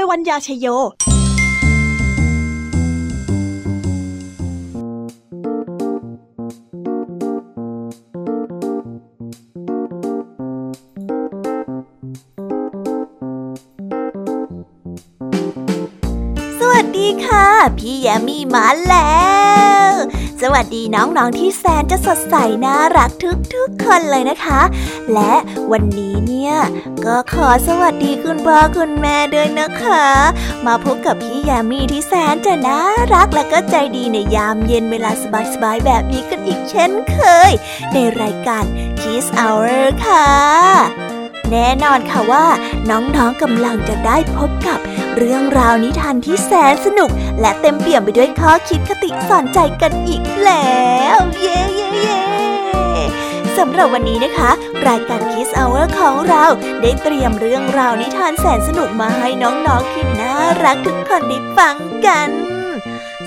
ยวัญญาชยโยสวัสดีค่ะ พี่แยมมี่มาแล้ว สวัสดีน้องๆที่แสนจะสดใสน่ารักทุกๆคนเลยนะคะ และวันนี้เนี่ย ก็ขอสวัสดีคุณพ่อคุณแม่ด้วยนะคะ มาพบกับพี่ยมมี่ที่แสนจะน่ารักและก็ใจดีในยามเย็นเวลาสบายๆแบบนี้กันอีกเช่นเคย ในรายการ Kiss Hour ค่ะ แน่นอนค่ะว่าน้องๆกำลังจะได้พบกับ เรื่องราวนิทานที่แสนสนุก และเต็มเปี่ยมไปด้วยข้อคิดคติสอนใจกันอีกแล้ว เย้เย้เย้สำหรับวันนี้นะคะ รายการ Kiss Hour ของเราได้เตรียมเรื่องราวนิทานแสนสนุกมาให้น้องๆที่น่ารักทุกคนได้ฟังกัน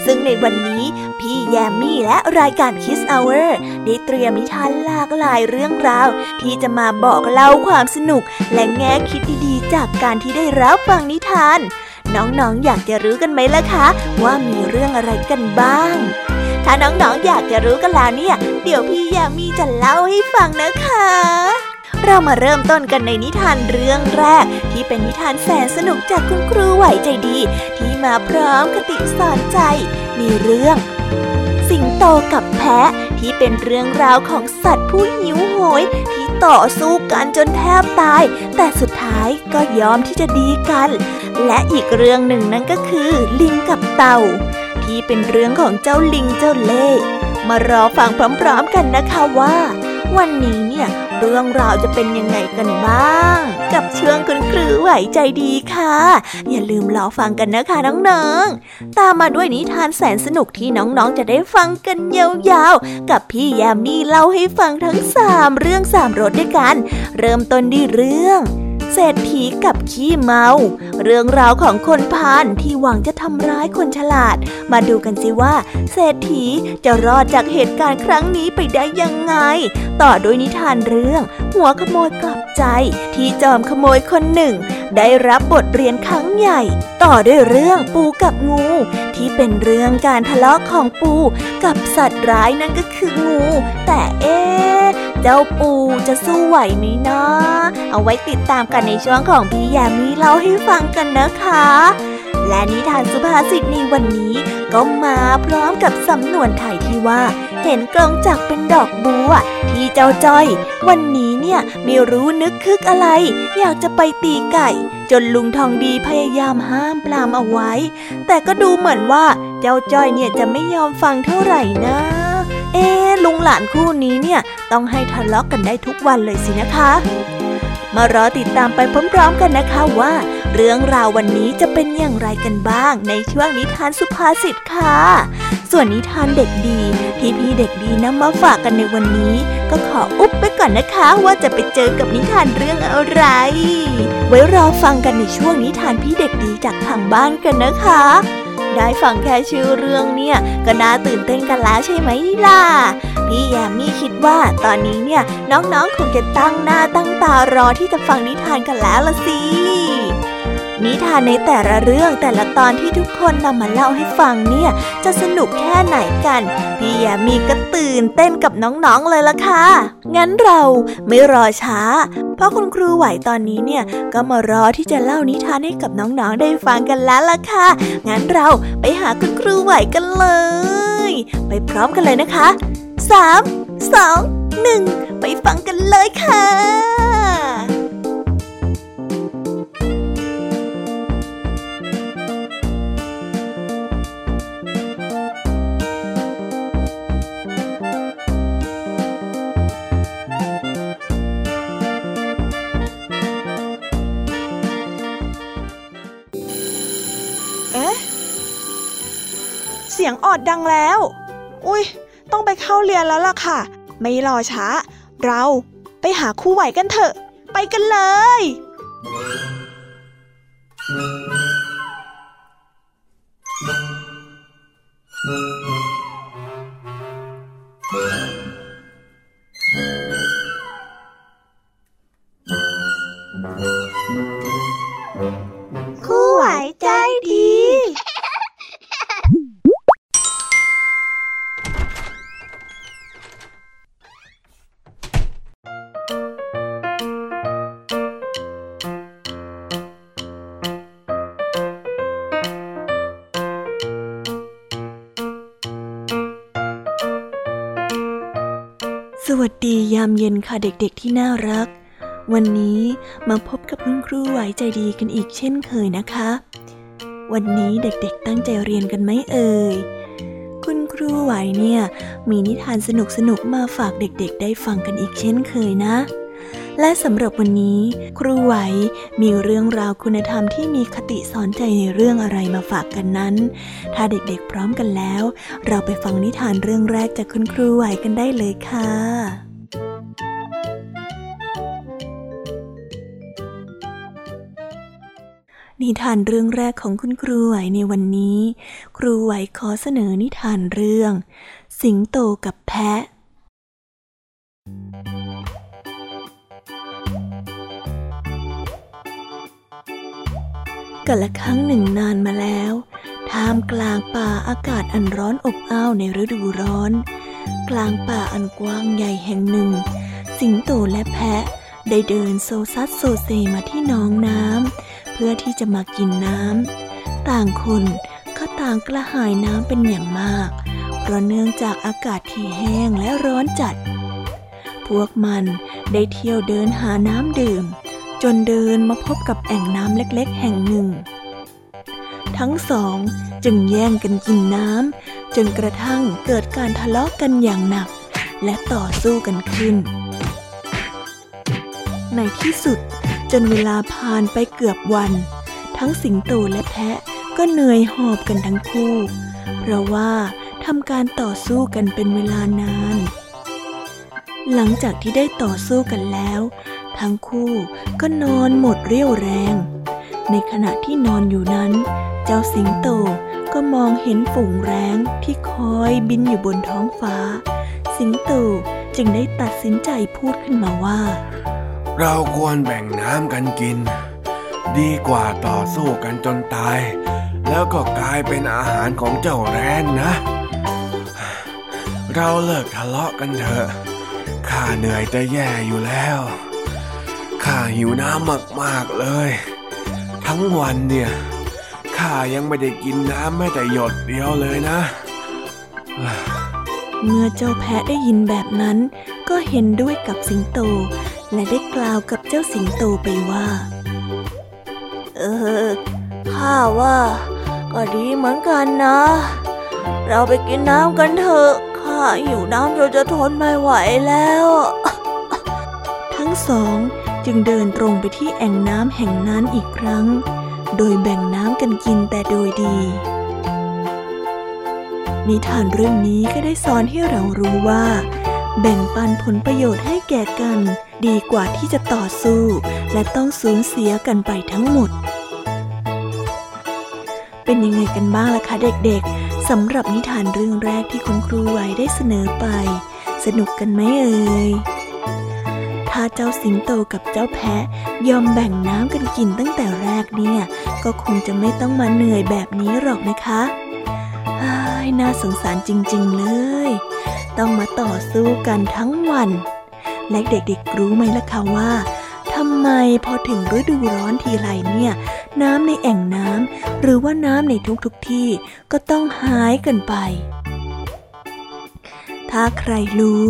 ซึ่งในวันนี้ แยมมี่และรายการ Kiss Hour ได้เตรียมนิทานหลากหลายเรื่องราว ที่จะมาบอกเล่าความสนุก และแง่คิดดีๆ จากการที่ได้รับฟังนิทาน น้องๆออยากจะรู้กันไหมล่ะคะ ว่ามีเรื่องอะไรกันบ้าง ถ้าน้องๆออยากจะรู้กันแล้วเนี่ย เดี๋ยวพี่แยามีจะเล่าให้ฟังนะคะเรามาเริ่มต้นกันในนิทานเรื่องแรก ที่เป็นนิทานแสนสนุกจากคุณครูไหวใจดี ที่มาพร้อมคติสอนใจ มีเรื่อง สิงโตกับแพะที่เป็นเรื่องราวของสัตว์ผู้หิวโหย ที่ต่อสู้กันจนแทบตาย แต่สุดท้ายก็ยอมที่จะดีกัน และอีกเรื่องหนึ่งนั่นก็คือ ลิงกับเต่า ที่เป็นเรื่องของเจ้าลิงเจ้าเล่มารอฟังพร้อมๆกันนะคะว่า วันนี้เนี่ย เรื่องราวจะเป็นยังไงกันบ้าง กับเชื่องคุณครูไหวใจดีค่ะ อย่าลืมรอฟังกันนะคะน้องๆ ตามมาด้วยนิทานแสนสนุกที่น้องๆจะได้ฟังกันยาวๆ กับพี่แยมมี่เล่าให้ฟังทั้งสามเรื่องสามรสด้วยกัน เริ่มต้นด้วยเรื่อง เศรษฐีกับขี้เมา เรื่องราวของคนพาลที่หวังจะทำร้ายคนฉลาด มาดูกันสิว่า เศรษฐีจะรอดจากเหตุการณ์ครั้งนี้ไปได้ยังไง ต่อด้วยนิทานเรื่อง หัวขโมยกลับใจ ที่จอมขโมยคนหนึ่ง ได้รับบทเรียนครั้งใหญ่ ต่อด้วยเรื่องปูกับงู ที่เป็นเรื่องการทะเลาะของปูกับสัตว์ร้ายนั่นก็คืองู แต่เอ๊ะเจ้าปูจะสู้ไหวไหมนะเอาไว้ติดตามกันในช่วงของพี่ยามีเล่าให้ฟังกันนะคะ และนิทานสุภาษิตในวันนี้ ก็มาพร้อมกับสำนวนไทยที่ว่า เห็นกลองจักเป็นดอกบัว ที่เจ้าจ้อย วันนี้เนี่ยไม่รู้นึกคึกอะไร อยากจะไปตีไก่ จนลุงทองดีพยายามห้ามปรามเอาไว้ แต่ก็ดูเหมือนว่าเจ้าจ้อยเนี่ยจะไม่ยอมฟังเท่าไหร่นะเอ๊ลุงหลานคู่นี้เนี่ย ต้องให้ทะเลาะกกันได้ทุกวันเลยสินะคะ มารอติดตามไปพร้อมๆกันนะคะว่า เรื่องราววันนี้จะเป็นอย่างไรกันบ้างในช่วงนิทานสุภาษิตค่ะ ส่วนนิทานเด็กดีที่พี่เด็กดีนำมาฝากกันในวันนี้ ก็ขออุบไปก่อนนะคะว่าจะไปเจอกับนิทานเรื่องอะไร ไว้รอฟังกันในช่วงนิทานพี่เด็กดีจากทางบ้านกันนะคะได้ฟังแค่ชื่อเรื่องเนี่ย ก็น่าตื่นเต้นกันแล้วใช่ไหมล่ะ พี่แยมมี่คิด ว่าตอนนี้เนี่ยน้องๆคงจะตั้งหน้าตั้งตารอที่จะฟังนิทานกันแล้วละสิ นิทานในแต่ละเรื่องแต่ละตอนที่ทุกคนนำมาเล่าให้ฟังเนี่ย จะสนุกแค่ไหนกัน พี่แยมมี่ก็ตื่นเต้นกับน้องๆเลยละค่ะ งั้นเราไม่รอช้า เพราะคุณครูไหวตอนนี้เนี่ยก็มารอที่จะเล่านิทานให้กับน้องๆได้ฟังกันแล้วละค่ะ งั้นเราไปหาคุณครูไหวกันเลย ไปพร้อมกันเลยนะคะสาม สองหนึ่งไปฟังกันเลยค่ะ เอ๊เสียงออดดังแล้ว อุ้ย ต้องไปเข้าเรียนแล้วล่ะค่ะ ไม่รอช้า เราไปหาคู่ไหวกันเถอะ ไปกันเลย วัสดียามเย็นค่ะเด็กๆที่น่ารัก วันนี้มาพบกับคุณครูไหวใจดีกันอีกเช่นเคยนะคะ วันนี้เด็กๆตั้งใจเรียนกันไหมเอ่ย คุณครูไหวเนี่ยมีนิทานสนุกๆมาฝากเด็กๆ ได้ฟังกันอีกเช่นเคยนะ และสำหรับวันนี้ครูไหวมีเรื่องราวคุณธรรมที่มีคติสอนใจในเรื่องอะไรมาฝากกันนั้น ถ้าเด็กๆพร้อมกันแล้ว เราไปฟังนิทานเรื่องแรกจากคุณครูไหวกันได้เลยค่ะนิทานเรื่องแรกของคุณครูไหวในวันนี้ ครูไหวขอเสนอนิทานเรื่อง สิงโตกับแพะ กันละครั้งหนึ่งนานมาแล้ว ท่ามกลางป่าอากาศอันร้อนอบอ้าวในฤดูร้อน กลางป่าอันกว้างใหญ่แห่งหนึ่ง สิงโตและแพะได้เดินโซซัดโซเซมาที่หนองน้ำเพื่อที่จะมากินน้ำต่างคนก็ต่างกระหายน้ำเป็นอย่างมาก เพราะเนื่องจากอากาศที่แห้งและร้อนจัด พวกมันได้เที่ยวเดินหาน้ำดื่ม จนเดินมาพบกับแอ่งน้ำเล็กๆ แห่งหนึ่ง ทั้งสองจึงแย่งกันกินน้ำจนกระทั่งเกิดการทะเลาะกันอย่างหนัก และต่อสู้กันขึ้น ในที่สุดจนเวลาผ่านไปเกือบวัน ทั้งสิงโตและแพะก็เหนื่อยหอบกันทั้งคู่ เพราะว่าทำการต่อสู้กันเป็นเวลานาน หลังจากที่ได้ต่อสู้กันแล้ว ทั้งคู่ก็นอนหมดเรี่ยวแรง ในขณะที่นอนอยู่นั้น เจ้าสิงโตก็มองเห็นฝูงแร้งที่คอยบินอยู่บนท้องฟ้า สิงโตจึงได้ตัดสินใจพูดขึ้นมาว่า เราควรแบ่งน้ำกันกิน ดีกว่าต่อสู้กันจนตาย แล้วก็กลายเป็นอาหารของเจ้าแร้งนะ เราเลิกทะเลาะกันเถอะข้าเหนื่อยจะแย่อยู่แล้ว ข้าหิวน้ำมากๆเลย ทั้งวันเนี่ยข้ายังไม่ได้กินน้ำแม้แต่หยดเดียวเลยนะ เมื่อเจ้าแพะได้ยินแบบนั้นก็เห็นด้วยกับสิงโต และได้กล่าวกับเจ้าสิงโตไปว่า เออข้าว่า ก็ดีเหมือนกันนะ เราไปกินน้ำกันเถอะข้าหิวน้ำจนจะทนไม่ไหวแล้ว ทั้งสอง จึงเดินตรงไปที่แอ่งน้ำแห่งนั้นอีกครั้ง โดยแบ่งน้ำกันกินแต่โดยดี นิทานเรื่องนี้ก็ได้สอนให้เรารู้ว่า แบ่งปันผลประโยชน์ให้แก่กัน ดีกว่าที่จะต่อสู้ และต้องสูญเสียกันไปทั้งหมด เป็นยังไงกันบ้างล่ะคะเด็กๆสำหรับนิทานเรื่องแรกที่คุณครูไว้ได้เสนอไป สนุกกันไหมเอ่ย ถ้าเจ้าสิงโตกับเจ้าแพะยอมแบ่งน้ำกันกินตั้งแต่แรกเนี่ย ก็คงจะไม่ต้องมาเหนื่อยแบบนี้หรอกนะคะายน่าสงสารจริงๆเลย ต้องมาต่อสู้กันทั้งวัน และเด็กๆรู้ไหมล่ะคะว่าทำไมพอถึงฤดูร้อนทีไรเนี่ย น้ำในแอ่งน้ำหรือว่าน้ำในทุกๆที่ก็ต้องหายกันไป ถ้าใครรู้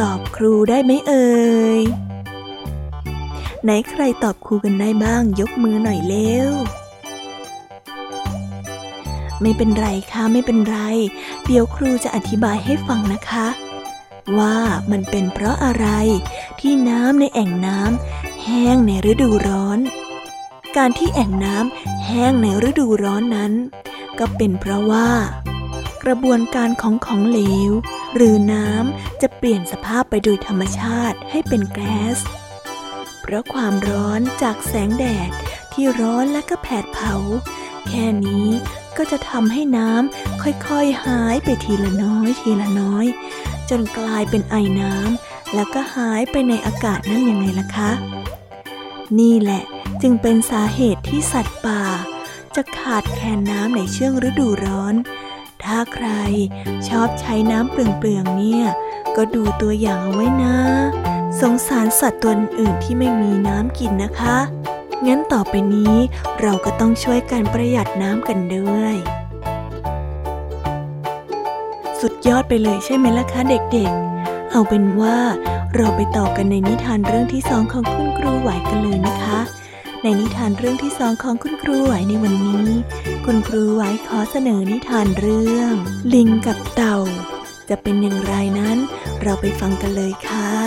ตอบครูได้ไหมเอ่ย ไหนใครตอบครูกันได้บ้าง ยกมือหน่อยเร็ว ไม่เป็นไรค่ะไม่เป็นไร เดี๋ยวครูจะอธิบายให้ฟังนะคะ ว่ามันเป็นเพราะอะไรที่น้ำในแอ่งน้ำแห้งในฤดูร้อน การที่แอ่งน้ำแห้งในฤดูร้อนนั้น ก็เป็นเพราะว่า กระบวนการของของเหลว หรือน้ำจะเปลี่ยนสภาพไปโดยธรรมชาติให้เป็นแก๊ส เพราะความร้อนจากแสงแดดที่ร้อนและก็แผดเผา แค่นี้ก็จะทำให้น้ำค่อยๆหายไปทีละน้อยทีละน้อย จนกลายเป็นไอน้ำแล้วก็หายไปในอากาศนั่นยังไงล่ะคะ นี่แหละจึงเป็นสาเหตุที่สัตว์ป่า จะขาดแคลนน้ำในช่วงฤดูร้อน ถ้าใครชอบใช้น้ำเปลืองๆเนี่ย ก็ดูตัวอย่างเอาไว้นะ สงสารสัตว์ตัวอื่นที่ไม่มีน้ำกินนะคะ งั้นต่อไปนี้เราก็ต้องช่วยกันประหยัดน้ำกันด้วย สุดยอดไปเลยใช่ไหมล่ะคะเด็กๆ เอาเป็นว่าเราไปต่อกันในนิทานเรื่องที่สองของคุณครูไหวกันเลยนะคะ ในนิทานเรื่องที่สองของคุณครูไหวในวันนี้ คุณครูไหวขอเสนอนิทานเรื่อง ลิงกับเต่า จะเป็นอย่างไรนั้น เราไปฟังกันเลยค่ะ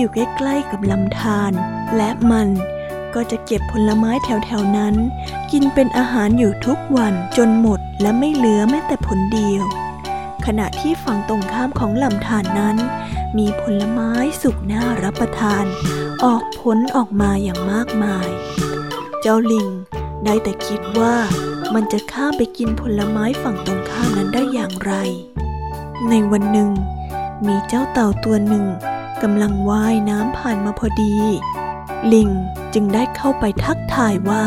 อยอยู่ใกล้ๆกับลำธารและมันก็จะเก็บผลไม้แถวๆนั้น กินเป็นอาหารอยู่ทุกวันจนหมดและไม่เหลือแม้แต่ผลเดียว ขณะที่ฝั่งตรงข้ามของลำธารนนั้น มีผลไม้สุกน่ารับประทาน ออกผลออกมาอย่างมากมาย เจ้าลิงได้แต่คิดว่ามันจะข้ามไปกินผลไม้ฝั่งตรงข้ามนั้นได้อย่างไร ในวันหนึ่ง มีเจ้าเต่าตัวหนึ่ง กำลังว่ายน้ำผ่านมาพอดี ลิงจึงได้เข้าไปทักทายว่า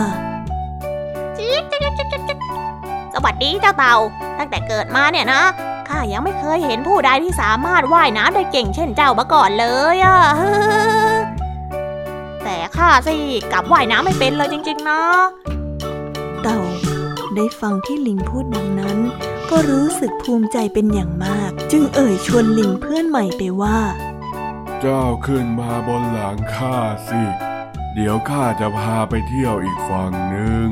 สวัสดีเจ้าเต่า ตั้งแต่เกิดมาเนี่ยนะข้ายังไม่เคยเห็นผู้ใดที่สามารถว่ายน้ำได้เก่งเช่นเจ้ามาก่อนเลยอะแต่ข้าสิกลับว่ายน้ำไม่เป็นเลยจริง ๆ นะ เต่าได้ฟังที่ลิงพูดดังนั้น ก็รู้สึกภูมิใจเป็นอย่างมาก จึงเอ่ยชวนลิงเพื่อนใหม่ไปว่า เจ้าขึ้นมาบนหลังข้าสิ เดี๋ยวข้าจะพาไปเที่ยวอีกฝั่งหนึ่ง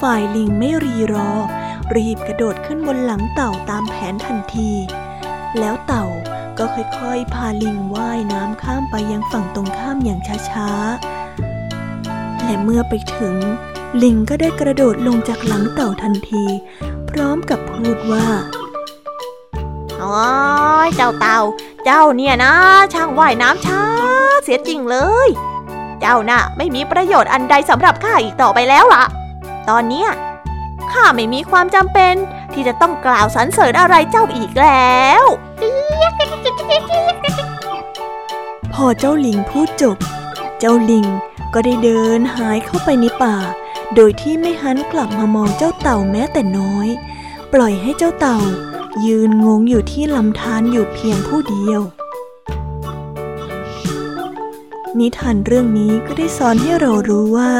ฝ่ายลิงไม่รีรอ รีบกระโดดขึ้นบนหลังเต่าตามแผนทันที แล้วเต่าก็ค่อยๆ พาลิงว่ายน้ำข้ามไปยังฝั่งตรงข้ามอย่างช้าๆ และเมื่อไปถึง ลิงก็ได้กระโดดลงจากหลังเต่าทันที พร้อมกับพูดว่า อ้ยเจ้าเต่า เจ้าเนี่ยนะ ช่างว่ายน้ำช้า เสียจริงเลย เจ้าน่ะ ไม่มีประโยชน์อันใดสำหรับข้าอีกต่อไปแล้วล่ะ ตอนเนี้ยข้าไม่มีความจำเป็น ที่จะต้องกล่าวสรรเสริญอะไรเจ้าอีกแล้วพอเจ้าลิงพูดจบ เจ้าลิงก็ได้เดินหายเข้าไปในป่า โดยที่ไม่หันกลับมามองเจ้าเต่าแม้แต่น้อย ปล่อยให้เจ้าเต่า ยืนงงอยู่ที่ลำธารอยู่เพียงผู้เดียว นิทานเรื่องนี้ก็ได้สอนให้เรารู้ว่า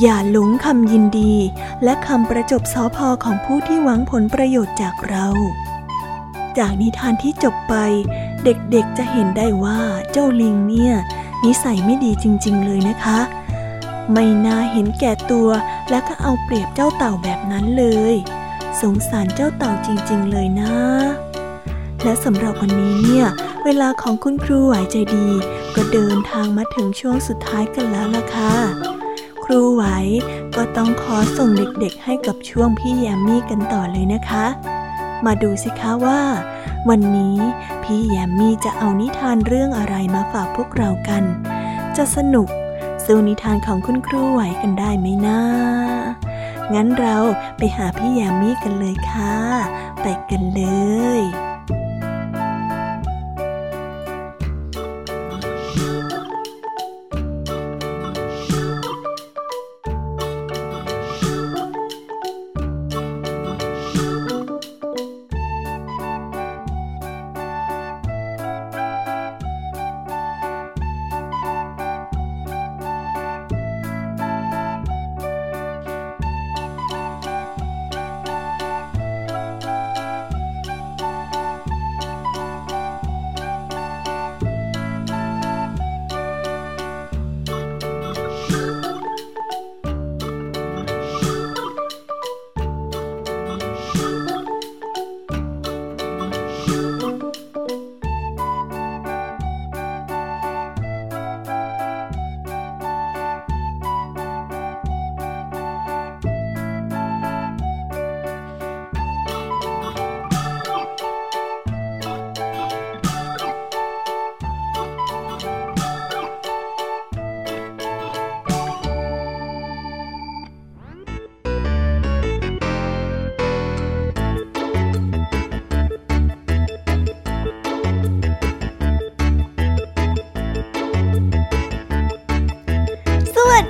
อย่าหลงคำยินดี และคำประจบสอพอของผู้ที่หวังผลประโยชน์จากเรา จากนิทานที่จบไป เด็กๆจะเห็นได้ว่าเจ้าลิงเนี่ย นิสัยไม่ดีจริง ๆ เลยนะคะ ไม่น่าเห็นแก่ตัวและก็เอาเปรียบเจ้าเต่าแบบนั้นเลย สงสารเจ้าเต่าจริงๆ เลยนะ และสำหรับวันนี้เนี่ย เวลาของคุณครูไหวใจดี ก็เดินทางมาถึงช่วงสุดท้ายกันแล้วล่ะค่ะ ครูไหวก็ต้องขอส่งเด็กๆ ให้กับช่วงพี่แยมมี่กันต่อเลยนะคะ มาดูสิคะว่า วันนี้พี่แยมมี่จะเอานิทานเรื่องอะไรมาฝากพวกเรากัน จะสนุกสู้นิทานของคุณครูไหวกันได้ไหมนะ งั้นเราไปหาพี่ยามีกันเลยค่ะ ไปกันเลย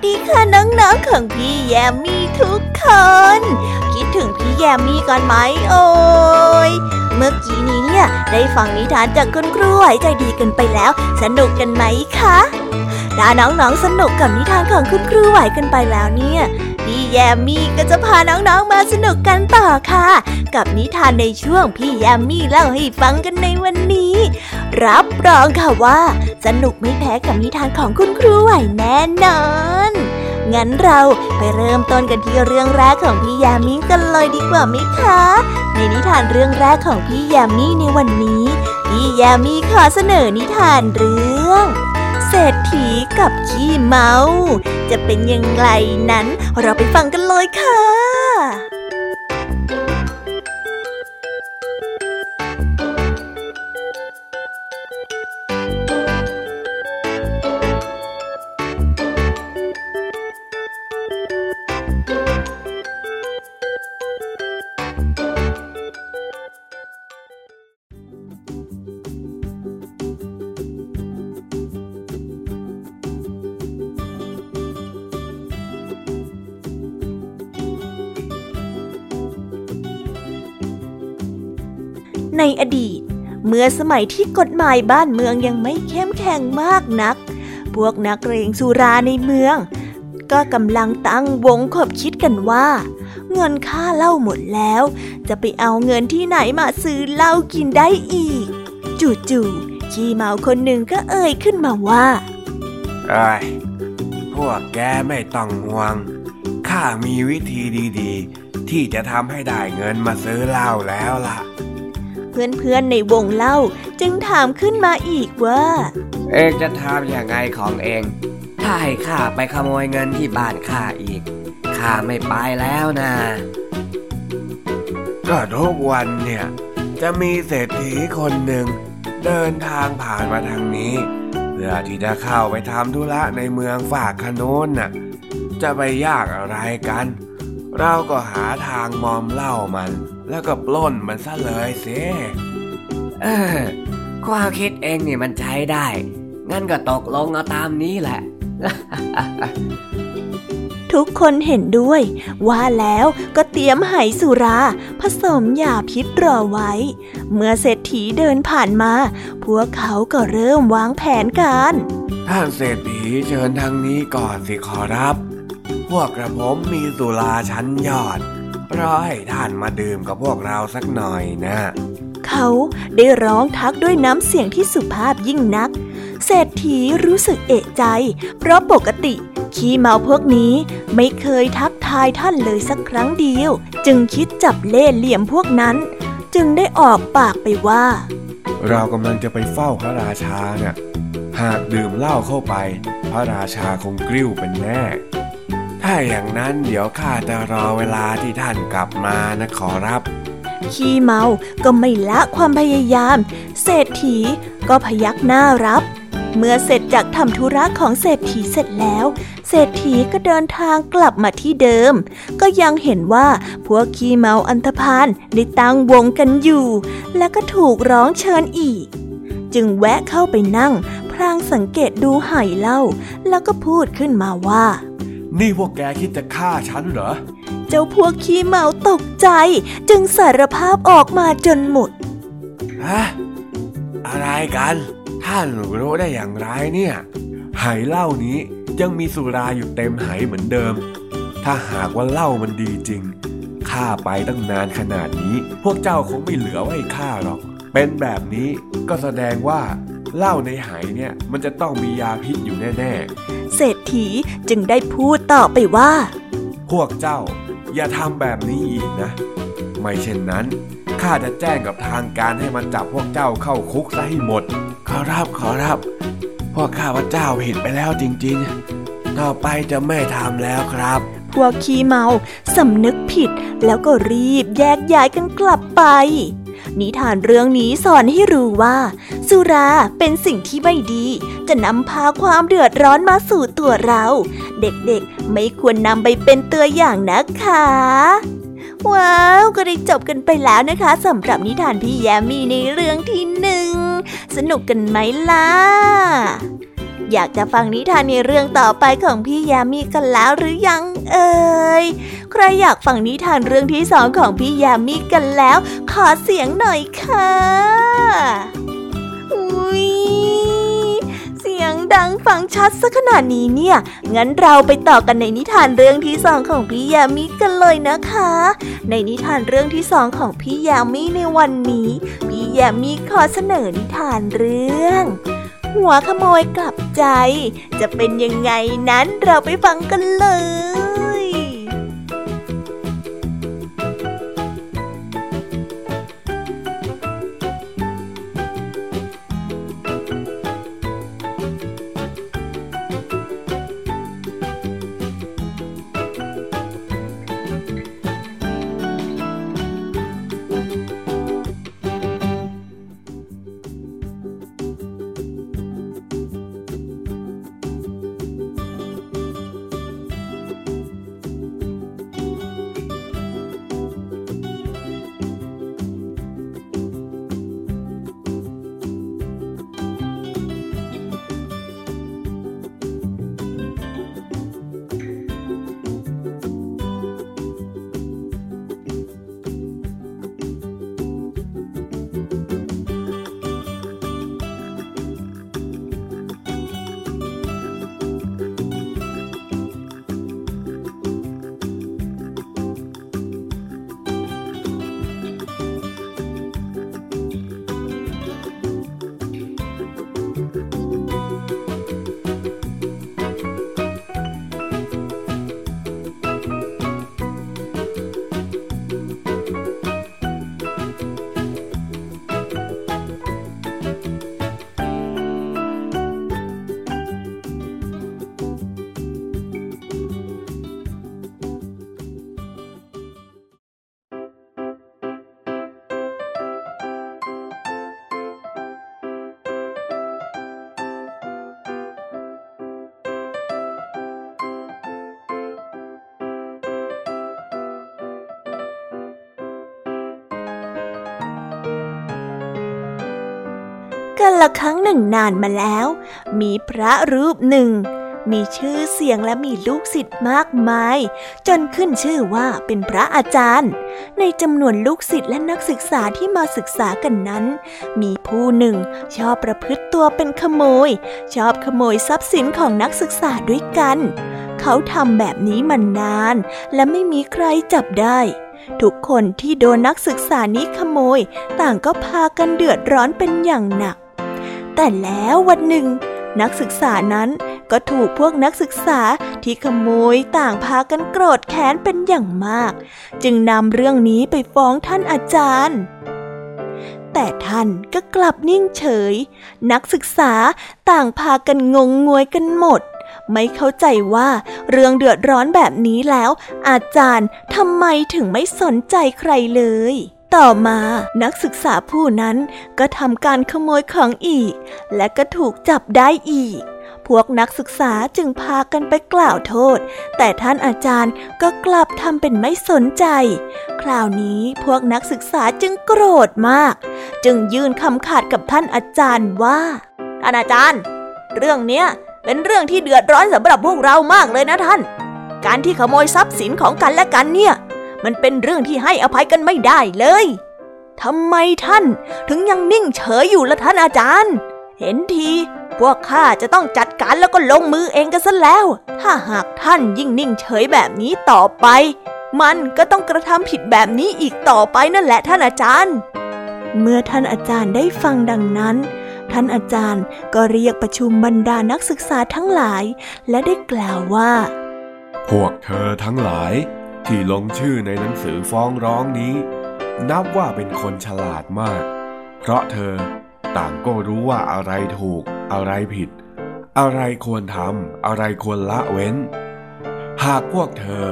ดีค่ะน้องๆของพี่แยมมี่ทุกคน คิดถึงพี่แยมมี่กันไหมโอ้ยเมื่อกี้นี้เนี่ยได้ฟังนิทานจากคุณครูไหวใจดีกันไปแล้ว สนุกกันไหมคะถ้าน้องๆสนุกกับนิทานของคุณครูไหวกันไปแล้วเนี่ย พี่แยมมี่ก็จะพาน้องๆมาสนุกกันต่อค่ะ กับนิทานในช่วงพี่แยมมี่เล่าให้ฟังกันในวันนี้ รับรองค่ะว่า สนุกไม่แพ้กับนิทานของคุณครูไหวแน่นอน งั้นเราไปเริ่มต้นกันที่เรื่องแรกของพี่ยามีกันเลยดีกว่าไหมคะ ในนิทานเรื่องแรกของพี่ยามีในวันนี้ พี่ยามีขอเสนอนิทานเรื่อง เศรษฐีกับขี้เมา จะเป็นยังไงนั้น เราไปฟังกันเลยค่ะ เมื่อสมัยที่กฎหมายบ้านเมืองยังไม่เข้มแข็งมากนัก พวกนักเรงสุราในเมือง ก็กำลังตั้งวงขบคิดกันว่า เงินค่าเหล้าหมดแล้ว จะไปเอาเงินที่ไหนมาซื้อเหล้ากินได้อีก จู่ๆขี้เมาคนหนึ่งก็เอ่ยขึ้นมาว่าเอ้ยพวกแกไม่ต้องห่วงข้ามีวิธีดีๆ ที่จะทำให้ได้เงินมาซื้อเหล้าแล้วล่ะ เพื่อนๆในวงเล่า จึงถามขึ้นมาอีกว่า เองจะทำอย่างไงของเอง ถ้าให้ข้าไปขโมยเงินที่บ้านข้าอีกข้าไม่ไปแล้วนะก็ทุกวันเนี่ย จะมีเศรษฐีคนหนึ่ง เดินทางผ่านมาทางนี้ เพื่อที่จะเข้าไปทำธุระในเมืองฝากขนุนน่ะจะไปยากอะไรกัน เราก็หาทางมอมเล่ามัน แล้วก็ปล้นมันซะเลยสิเออความคิดเองนี่มันใช้ได้ งั้นก็ตกลงเอาตามนี้แหละ ทุกคนเห็นด้วย ว่าแล้วก็เตรียมไหสุรา ผสมยาพิษรอไว้ เมื่อเศรษฐีเดินผ่านมา พวกเขาก็เริ่มวางแผนกันท่านเศรษฐีเชิญทางนี้ก่อนสิขอรับ พวกกระผมมีสุราชั้นยอด รอให้ท่านมาดื่มกับพวกเราสักหน่อยนะ เขาได้ร้องทักด้วยน้ำเสียงที่สุภาพยิ่งนัก เศรษฐีรู้สึกเอะใจ เพราะปกติขี้เมาพวกนี้ไม่เคยทักทายท่านเลยสักครั้งเดียว จึงคิดจับเล่เหลี่ยมพวกนั้น จึงได้ออกปากไปว่า เรากำลังจะไปเฝ้าพระราชาเนะ่ยหากดื่มเหล้าเข้าไป พระราชาคงกริ้วเป็นแน่ ถ้าอย่างนั้นเดี๋ยวข้าจะรอเวลาที่ท่านกลับมานะขอรับขี้เมาก็ไม่ละความพยายาม เศรษฐีก็พยักหน้ารับ เมื่อเสร็จจากทำธุระของเศรษฐีเสร็จแล้ว เศรษฐีก็เดินทางกลับมาที่เดิม ก็ยังเห็นว่าพวกขี้เมาอันธพาลได้ตั้งวงกันอยู่ และก็ถูกร้องเชิญอีก จึงแวะเข้าไปนั่ง พรางสังเกตดูไหเล่าแล้วก็พูดขึ้นมาว่า นี่พวกแกคิดจะฆ่าฉันเหรอ เจ้าพวกขี้เมาตกใจ จึงสารภาพออกมาจนหมด ฮะ อะไรกัน ท่านรู้ได้อย่างไรเนี่ยไหเหล้านี้ยังมีสุราอยู่เต็มไหเหมือนเดิม ถ้าหากว่าเหล้ามันดีจริงข้าไปตั้งนานขนาดนี้ พวกเจ้าคงไม่เหลือไว้ข้าหรอก เป็นแบบนี้ก็แสดงว่า เหล้าในไหเนี่ยมันจะต้องมียาพิษอยู่แน่ๆ เศรษฐีจึงได้พูดต่อไปว่า พวกเจ้าอย่าทำแบบนี้อีกนะ ไม่เช่นนั้นข้าจะแจ้งกับทางการให้มันจับพวกเจ้าเข้าคุกซะให้หมด ขอรับขอรับพวกข้าพเจ้าผิดไปแล้วจริงๆ ต่อไปจะไม่ทำแล้วครับ พวกขี้เมาสำนึกผิดแล้วก็รีบแยกย้ายกันกลับไป นิทานเรื่องนี้สอนให้รู้ว่า สุราเป็นสิ่งที่ไม่ดี จะนำพาความเดือดร้อนมาสู่ตัวเรา เด็กๆไม่ควรนำไปเป็นตัวอย่างนะคะว้าว ก็ได้จบกันไปแล้วนะคะสำหรับนิทานพี่แยมมีในเรื่องที่หนึ่ง สนุกกันไหมล่ะ อยากจะฟังนิทานในเรื่องต่อไปของพี่ยามีกันแล้วหรือยังเอ่ย รอยากฟังนิทานเรื่องที่สองของพี่ยามีกันแล้ว ขอเสียงหน่อยค่ะอุ้ยเสียงดังฟังชัดซะขนาดนี้เนี่ย งั้นเราไปต่อกันในนิทานเรื่องที่สองของพี่ยามีกันเลยนะคะ ในนิทานเรื่องที่สองของพี่ยามีในวันนี้ พี่ยามีขอเสนอนิทานเรื่องหัวขโมยกลับใจ จะเป็นยังไงนั้นเราไปฟังกันเลย กันละครั้งหนึ่งนานมาแล้ว มีพระรูปหนึ่ง มีชื่อเสียงและมีลูกศิษย์มากมาย จนขึ้นชื่อว่าเป็นพระอาจารย์ ในจำนวนลูกศิษย์และนักศึกษาที่มาศึกษากันนั้น มีผู้หนึ่งชอบประพฤติตัวเป็นขโมย ชอบขโมยทรัพย์สินของนักศึกษาด้วยกัน เขาทำแบบนี้มานาน และไม่มีใครจับได้ทุกคนที่โดนนักศึกษานี้ขโมย ต่างก็พากันเดือดร้อนเป็นอย่างหนัก แต่แล้ววันหนึ่ง นักศึกษานั้นก็ถูกพวกนักศึกษาที่ขโมยต่างพากันโกรธแค้นเป็นอย่างมาก จึงนำเรื่องนี้ไปฟ้องท่านอาจารย์ แต่ท่านก็กลับนิ่งเฉย นักศึกษาต่างพากันงงงวยกันหมด ไม่เข้าใจว่าเรื่องเดือดร้อนแบบนี้แล้ว อาจารย์ทำไมถึงไม่สนใจใครเลย ต่อมานักศึกษาผู้นั้นก็ทำการขโมยของอีก และก็ถูกจับได้อีก พวกนักศึกษาจึงพากันไปกล่าวโทษ แต่ท่านอาจารย์ก็กลับทำเป็นไม่สนใจ คราวนี้พวกนักศึกษาจึงโกรธมาก จึงยื่นคำขาดกับท่านอาจารย์ว่า ท่านอาจารย์ เรื่องเนี้ยเป็นเรื่องที่เดือดร้อนสำหรับพวกเรามากเลยนะท่าน การที่ขโมยทรัพย์สินของกันและกันเนี่ย มันเป็นเรื่องที่ให้อภัยกันไม่ได้เลยทำไมท่านถึงยังนิ่งเฉยอยู่ละท่านอาจารย์ เห็นทีพวกข้าจะต้องจัดการแล้วก็ลงมือเองกันซะแล้ว ถ้าหากท่านยิ่งนิ่งเฉยแบบนี้ต่อไป มันก็ต้องกระทำผิดแบบนี้อีกต่อไปนั่นแหละท่านอาจารย์ เมื่อท่านอาจารย์ได้ฟังดังนั้น ท่านอาจารย์ก็เรียกประชุมบรรดานักศึกษาทั้งหลาย และได้กล่าวว่า พวกเธอทั้งหลาย ที่ลงชื่อในหนังสือฟ้องร้องนี้ นับว่าเป็นคนฉลาดมาก เพราะเธอต่างก็รู้ว่าอะไรถูก อะไรผิด อะไรควรทำอะไรควรละเว้น หากพวกเธอ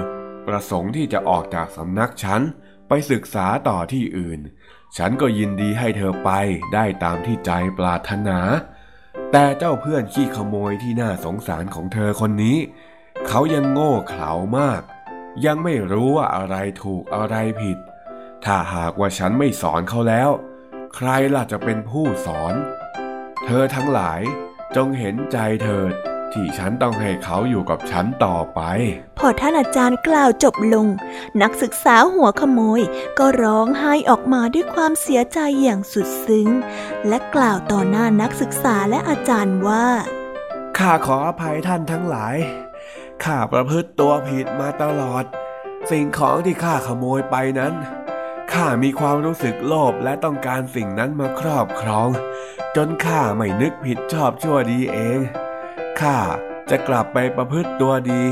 ประสงค์ที่จะออกจากสำนักฉันไปศึกษาต่อที่อื่น ฉันก็ยินดีให้เธอไปได้ตามที่ใจปรารถนา แต่เจ้าเพื่อนขี้ขโมยที่น่าสงสารของเธอคนนี้ เขายังโง่เขลามาก ยังไม่รู้ว่าอะไรถูกอะไรผิด ถ้าหากว่าฉันไม่สอนเขาแล้ว ใครล่ะจะเป็นผู้สอน เธอทั้งหลายจงเห็นใจเถิดที่ฉันต้องให้เขาอยู่กับฉันต่อไป พอท่านอาจารย์กล่าวจบลง นักศึกษาหัวขโมย ก็ร้องไห้ออกมาด้วยความเสียใจอย่างสุดซึ้ง และกล่าวต่อหน้านักศึกษาและอาจารย์ว่าข้าขออภัยท่านทั้งหลาย ข้าประพฤติตัวผิดมาตลอด สิ่งของที่ข้าขโมยไปนั้นข้ามีความรู้สึกโลภและต้องการสิ่งนั้นมาครอบครอง จนข้าไม่นึกผิดชอบชั่วดีเองข้าจะกลับไปประพฤติตัวดี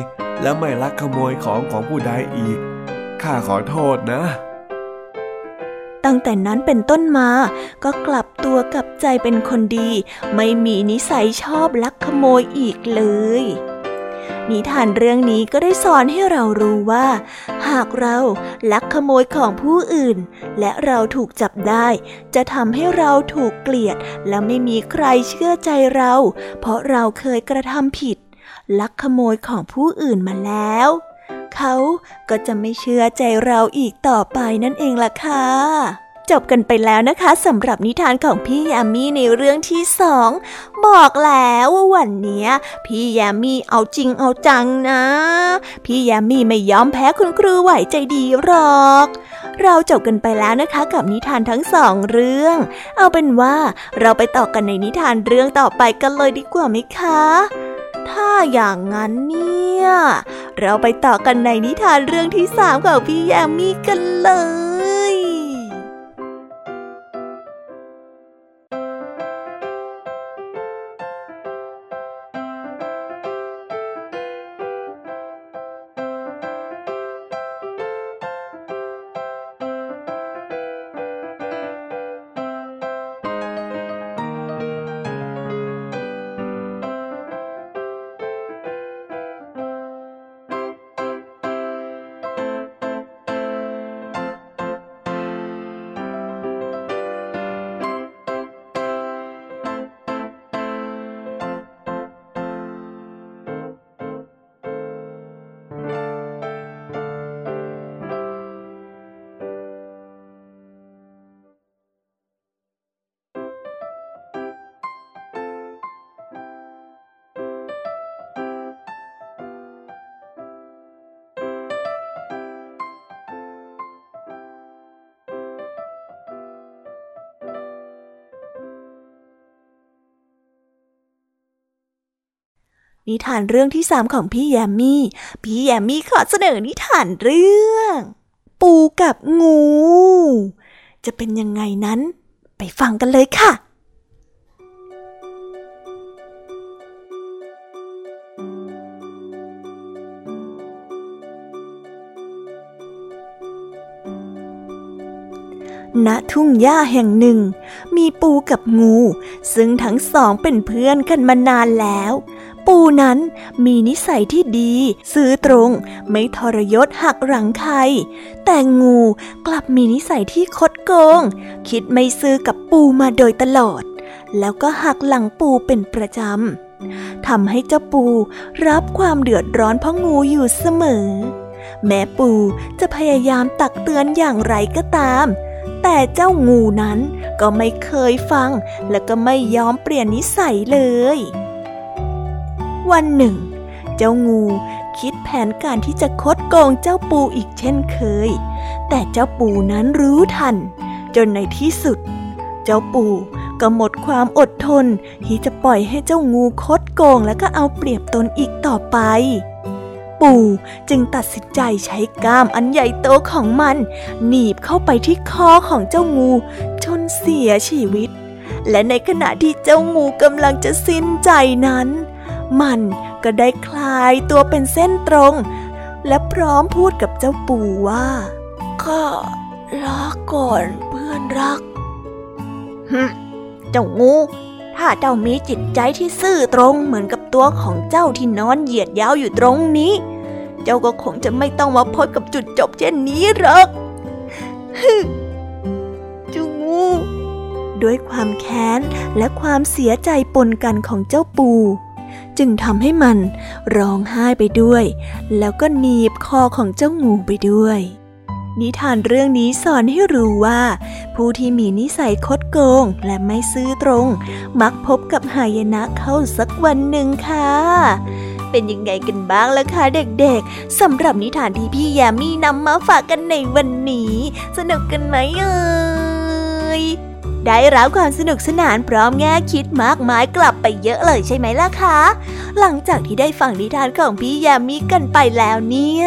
และไม่ลักขโมยของของผู้ใดอีกข้าขอโทษนะ ตั้งแต่นั้นเป็นต้นมาก็กลับตัวกลับใจเป็นคนดี ไม่มีนิสัยชอบลักขโมยอีกเลย นิทานเรื่องนี้ก็ได้สอนให้เรารู้ว่า หากเราลักขโมยของผู้อื่น และเราถูกจับได้ จะทำให้เราถูกเกลียด และไม่มีใครเชื่อใจเรา เพราะเราเคยกระทำผิด ลักขโมยของผู้อื่นมาแล้ว เขาก็จะไม่เชื่อใจเราอีกต่อไปนั่นเองล่ะค่ะ จบกันไปแล้วนะคะสำหรับนิทานของพี่ยามีในเรื่องที่สองบอกแล้วว่าวันนี้พี่ยามีเอาจริงเอาจังนะ พี่ยามีไม่ยอมแพ้คุณครูไหวใจดีหรอก เราจบกันไปแล้วนะคะกับนิทานทั้งสองเรื่อง เอาเป็นว่าเราไปต่อกันในนิทานเรื่องต่อไปกันเลยดีกว่าไหมคะ ถ้าอย่างนั้นเนี่ย เราไปต่อกันในนิทานเรื่องที่สามของพี่ยามีกันเลย นิทานเรื่องที่สามของพี่แยมมี่ พี่แยมมี่ขอเสนอนิทานเรื่อง ปูกับงู จะเป็นยังไงนั้น ไปฟังกันเลยค่ะณทุ่งหญ้าแห่งหนึ่ง มีปูกับงู ซึ่งทั้งสองเป็นเพื่อนกันมานานแล้ว ปูนั้นมีนิสัยที่ดี ซื้อตรง ไม่ทรยศหักหลังใคร แต่งูกลับมีนิสัยที่คดโกง คิดไม่ซื้อกับปูมาโดยตลอด แล้วก็หักหลังปูเป็นประจำทำให้เจ้าปูรับความเดือดร้อนเพราะงูอยู่เสมอ แม้ปูจะพยายามตักเตือนอย่างไรก็ตาม แต่เจ้างูนั้นก็ไม่เคยฟัง และก็ไม่ยอมเปลี่ยนนิสัยเลย วันหนึ่ง เจ้างูคิดแผนการที่จะคดโกงเจ้าปูอีกเช่นเคย แต่เจ้าปูนั้นรู้ทัน จนในที่สุด เจ้าปูก็หมดความอดทน ที่จะปล่อยให้เจ้างูคดโกงและก็เอาเปรียบตนอีกต่อไป ปู่จึงตัดสินใจใช้ก้ามอันใหญ่โตของมัน หนีบเข้าไปที่คอของเจ้างูจนเสียชีวิต และในขณะที่เจ้างูกำลังจะสิ้นใจนั้น มันก็ได้คลายตัวเป็นเส้นตรง และพร้อมพูดกับเจ้าปู่ว่าข้าลาก่อนเพื่อนรักฮึเจ้างู ถ้าเจ้ามีจิตใจที่ซื่อตรงเหมือนกับตัวของเจ้าที่นอนเหยียดยาวอยู่ตรงนี้ เจ้าก็คงจะไม่ต้องมาพบกับจุดจบเช่นนี้หรอกฮึเจ้างู ด้วยความแค้นและความเสียใจปนกันของเจ้าปู จึงทำให้มันร้องไห้ไปด้วย แล้วก็หนีบคอของเจ้างูไปด้วย นิทานเรื่องนี้สอนให้รู้ว่า ผู้ที่มีนิสัยคดโกงและไม่ซื่อตรง มักพบกับหายนะเข้าสักวันหนึ่งค่ะเป็นยังไงกันบ้างล่ะคะเด็กๆสำหรับนิทานที่พี่แยมมี่นำมาฝากกันในวันนี้ สนุกกันไหมเอ่ย ได้รับความสนุกสนานพร้อมแง่คิดมากมายกลับไปเยอะเลยใช่ไหมล่ะคะ หลังจากที่ได้ฟังนิทานของพี่ยามีกันไปแล้วเนี่ย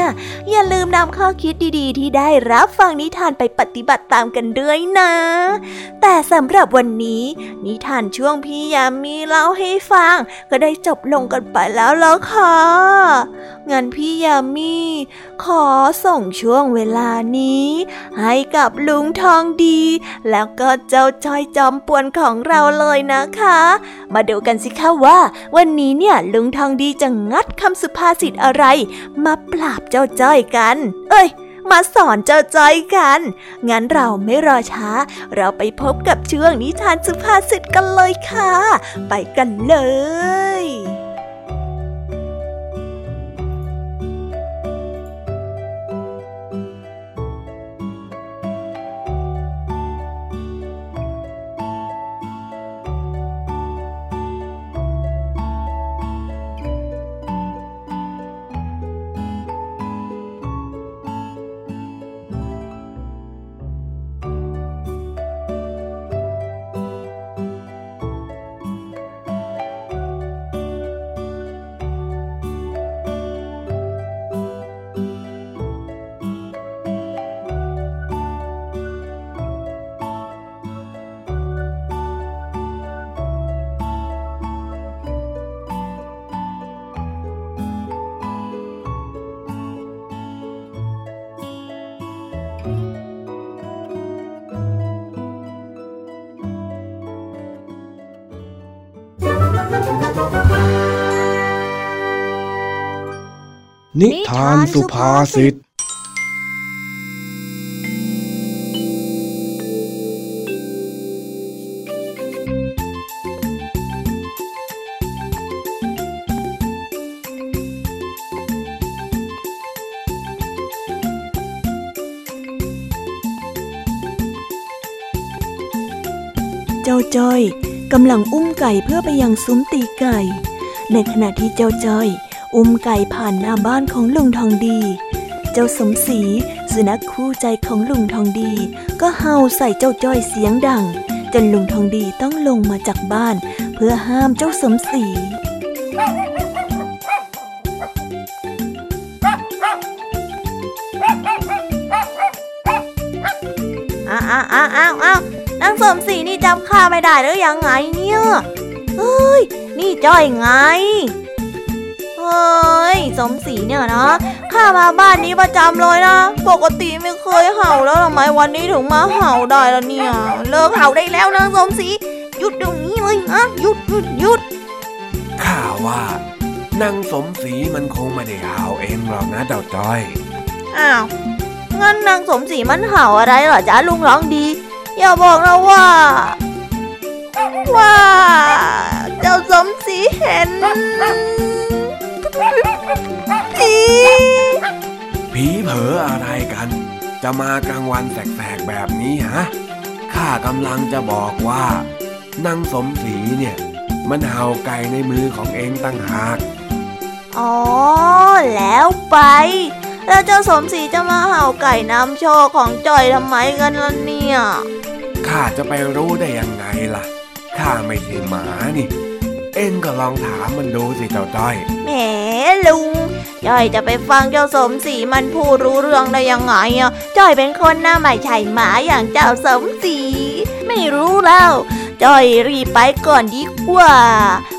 อย่าลืมนำข้อคิดดีๆ ที่ได้รับฟังนิทานไปปฏิบัติตามกันด้วยนะ แต่สำหรับวันนี้ นิทานช่วงพี่ยามีเล่าให้ฟัง ก็ได้จบลงกันไปแล้วแล้วค่ะ งั้นพี่ยามีขอส่งช่วงเวลานี้ ให้กับลุงทองดี แล้วก็เจ้าจอยจอมป่วนของเราเลยนะคะ มาดูกันสิคะว่า วันนี้เนี่ยลุงทองดีจะงัดคำสุภาษิตอะไร มาปราบเจ้าจ้อยกัน เอ้ย มาสอนเจ้าจ้อยกัน งั้นเราไม่รอช้า เราไปพบกับช่วงนิทานสุภาษิตกันเลยค่ะ ไปกันเลย นิทานสุภาษิต เจ้าจ้อยกำลังอุ้มไก่เพื่อไปยังซุ้มตีไก่ ในขณะที่เจ้าจ้อย อุ้มไก่ผ่านหน้าบ้านของลุงทองดี เจ้าสมศรีสุนัขคู่ใจของลุงทองดี ก็เห่าใส่เจ้าจ้อยเสียงดัง จนลุงทองดีต้องลงมาจากบ้าน เพื่อห้ามเจ้าสมศรีอ้าวอ้าวอ้าวอ้าวนางสมศรีนี่จำข้าไม่ได้หรือยังไงเนี่ยเฮ้ย นี่จ้อยไง ยสมศรีเนี่ยนะข้ามาบ้านนี้ประจำเลยนะ ปกติไม่เคยเห่าแล้วทำไมวันนี้ถึงมาเห่าได้แล้วเนี่ย เลิกเห่าได้แล้วนางสมศรีหยุดตรงนี้เลยนะหยุดหยุดหยุดข้าว่านางสมศรีมันคงไม่ได้หาวเองหรอกนะเจ้าจ้อยอ้าวงั้นนางสมศรีมันเห่าอะไรเหรอจ๊ะลุงร้องดี อย่าบอกนะว่า ว่า เจ้าสมศรีเห็น ผีผีเผลออะไรกัน จะมากลางวันแสกๆแบบนี้ฮะข้ากำลังจะบอกว่านางสมศรีเนี่ย มันเห่าไก่ในมือของเองตั้งหากอ๋อ แล้วไป แล้วเจ้าสมศรีจะมาเห่าไก่น้ำโชคของจอยทำไมกันล่ะเนี่ยข้าจะไปรู้ได้ยังไงล่ะข้าไม่ใช่หมานี่ เอ็งก็ลองถามมันดูสิเจ้าจ้อยแหมลุงจ้อยจะไปฟังเจ้าสมศรีมันพูดรู้เรื่องได้ยังไงอะจ้อยเป็นคนหน้าไม่ใช่หมาอย่างเจ้าสมศรีไม่รู้แล้วจ้อยรีบไปก่อนดีกว่า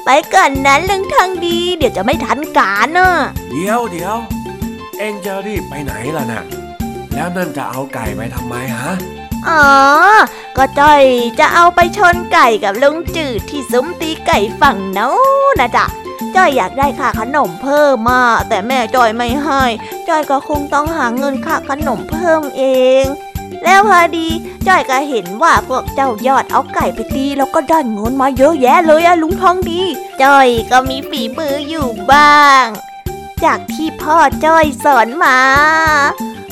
ไปก่อนนั้นลุงทางดี เดี๋ยวจะไม่ทันการน่ะเดี๋ยวเดี๋ยวเอ็งจะรีบไปไหนล่ะน่ะแล้วนั่นจะเอาไก่ไปทำไมฮะ อ๋อ ก็จ้อยจะเอาไปชนไก่กับลุงจืดที่ซุ้มตีไก่ฝั่งโน้นนะจ๊ะจ้อยอยากได้ค่าขนมเพิ่มมาแต่แม่จ้อยไม่ให้ จ้อยก็คงต้องหาเงินค่าขนมเพิ่มเอง แล้วพอดีจ้อยก็เห็นว่าพวกเจ้ายอดเอาไก่ไปตีแล้วก็ได้เงินมาเยอะแยะเลยอะลุงทองดีจ้อยก็มีฝีมืออยู่บ้าง จากที่พ่อจ้อยสอนมา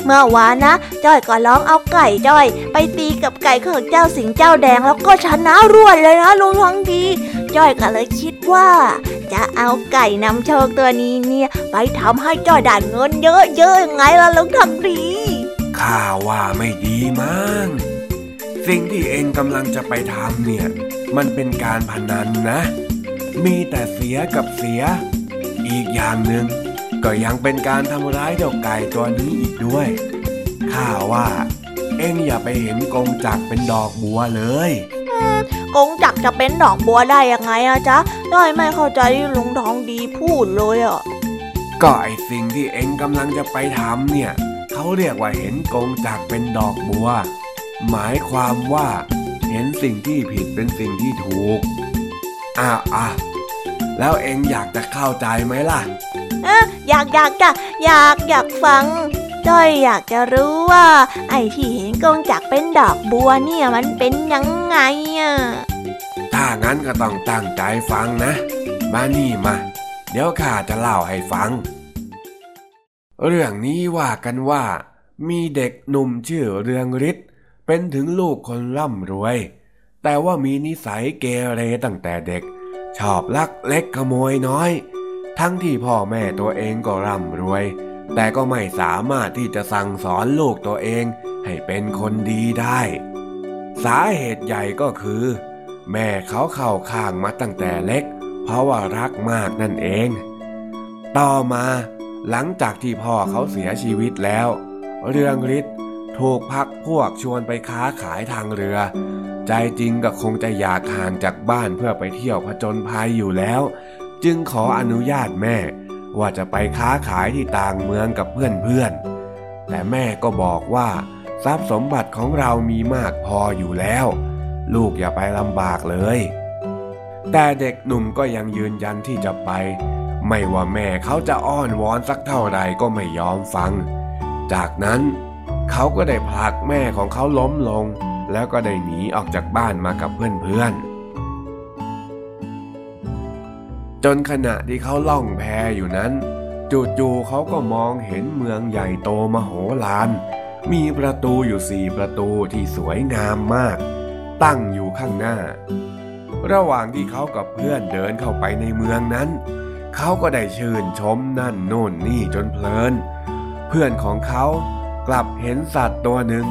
เมื่อวานนะจ้อยก็ลองเอาไก่จ้อย ไปตีกับไก่ของเจ้าสิงเจ้าแดงแล้วก็ชนะรวดเลยนะลุงทองดี จ้อยก็เลยคิดว่า จะเอาไก่นำโชคตัวนี้เนี่ยไปทำให้จ้อยได้เงินเยอะๆยังไงล่ะลุงทองดีข้าว่าไม่ดีมั้งสิ่งที่เองกำลังจะไปทำเนี่ย มันเป็นการพนันนะ มีแต่เสียกับเสีย อีกอย่างหนึ่ง ก็ยังเป็นการทำร้ายเจ้าไก่ตัวนี้อีกด้วย ข้าว่า เอ็งอย่าไปเห็นกงจักเป็นดอกบัวเลยกงจักจะเป็นดอกบัวได้ยังไงอะจ๊ะด้อยไม่เข้าใจลุงทองดีพูดเลยอะก็ไอสิ่งที่เอ็งกำลังจะไปทำเนี่ยเขาเรียกว่าเห็นกงจักเป็นดอกบัว หมายความว่า เห็นสิ่งที่ผิดเป็นสิ่งที่ถูก อะอะแล้วเอ็งอยากจะเข้าใจไหมล่ะ อยากอยากจะอยากอยากฟังจ้อยอยากจะรู้ว่า ไอ้ที่เห็นกงจักเป็นดอกบัวเนี่ยมันเป็นยังไงอะถ้างั้นก็ต้องตั้งใจฟังนะ มานี่มา เดี๋ยวข้าจะเล่าให้ฟัง เรื่องนี้ว่ากันว่า มีเด็กหนุ่มชื่อเรืองฤทธิ์เป็นถึงลูกคนร่ำรวย แต่ว่ามีนิสัยเกเรตั้งแต่เด็ก ชอบลักเล็กขโมยน้อย ทั้งที่พ่อแม่ตัวเองก็ร่ำรวย แต่ก็ไม่สามารถที่จะสั่งสอนลูกตัวเองให้เป็นคนดีได้ สาเหตุใหญ่ก็คือ แม่เขาเข้าข้างมาตั้งแต่เล็ก เพราะว่ารักมากนั่นเอง ต่อมาหลังจากที่พ่อเขาเสียชีวิตแล้ว เรื่องฤทธิ์ถูกพักพวกชวนไปค้าขายทางเรือ ใจจริงก็คงจะอยากห่างจากบ้านเพื่อไปเที่ยวผจญภัยอยู่แล้ว จึงขออนุญาตแม่ ว่าจะไปค้าขายที่ต่างเมืองกับเพื่อนๆ แต่แม่ก็บอกว่าทรัพย์สมบัติของเรามีมากพออยู่แล้ว ลูกอย่าไปลำบากเลย แต่เด็กหนุ่มก็ยังยืนยันที่จะไป ไม่ว่าแม่เขาจะอ้อนวอนสักเท่าไรก็ไม่ยอมฟัง จากนั้นเขาก็ได้ผลักแม่ของเขาล้มลง แล้วก็ได้หนีออกจากบ้านมากับเพื่อนๆ จนขณะที่เขาล่องแพอยู่นั้น จู่ๆเขาก็มองเห็นเมืองใหญ่โตมโหฬารมีประตูอยู่สี่ประตูที่สวยงามมาก ตั้งอยู่ข้างหน้า ระหว่างที่เขากับเพื่อนเดินเข้าไปในเมืองนั้น เขาก็ได้ชื่นชมนั่นโน่นนี่จนเพลิน เพื่อนของเขากลับเห็นสัตว์ตัวหนึ่ง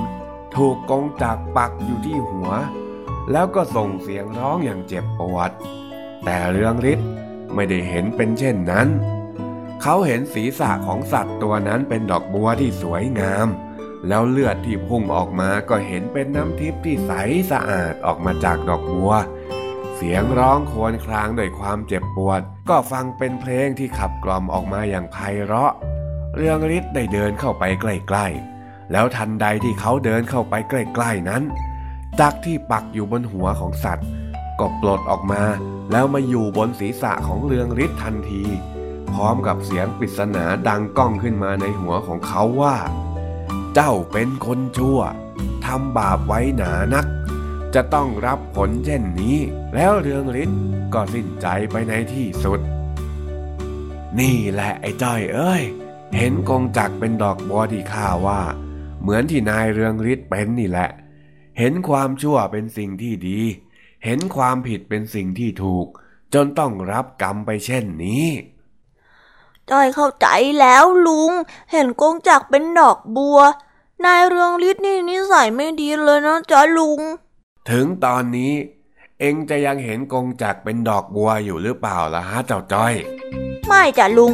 ถูกกงจักปักอยู่ที่หัว แล้วก็ส่งเสียงร้องอย่างเจ็บปวด แต่เรื่องฤทธิ์ ไม่ได้เห็นเป็นเช่นนั้น เขาเห็นศีรษะของสัตว์ตัวนั้นเป็นดอกบัวที่สวยงาม แล้วเลือดที่พุ่งออกมาก็เห็นเป็นน้ำทิพย์ที่ใสสะอาดออกมาจากดอกบัว เสียงร้องครวญครางด้วยความเจ็บปวด ก็ฟังเป็นเพลงที่ขับกล่อมออกมาอย่างไพเราะ เรืองฤทธิ์ได้เดินเข้าไปใกล้ๆ แล้วทันใดที่เขาเดินเข้าไปใกล้ๆนั้นจักที่ปักอยู่บนหัวของสัตว์ ก็ปลดออกมา แล้วมาอยู่บนศีรษะของเรืองฤทธิ์ทันที พร้อมกับเสียงปริศนาดังก้องขึ้นมาในหัวของเขาว่า เจ้าเป็นคนชั่วทำบาปไว้หนานัก จะต้องรับผลเช่นนี้ แล้วเรืองฤทธิ์ก็สิ้นใจไปในที่สุด นี่แหละไอ้จ้อยเอ้ย เห็นกงจักเป็นดอกบัวที่ข้าว่า เหมือนที่นายเรืองฤทธิ์เป็นนี่แหละ เห็นความชั่วเป็นสิ่งที่ดี เห็นความผิดเป็นสิ่งที่ถูก จนต้องรับกรรมไปเช่นนี้จ้อยเข้าใจแล้วลุง เห็นกงจักเป็นดอกบัว นายเรืองฤทธิ์นี่นิสัยไม่ดีเลยนะจ๊ะลุง ถึงตอนนี้ เอ็งจะยังเห็นกงจักเป็นดอกบัวอยู่หรือเปล่าล่ะฮะเจ้าจ้อย ไม่จ้ะลุง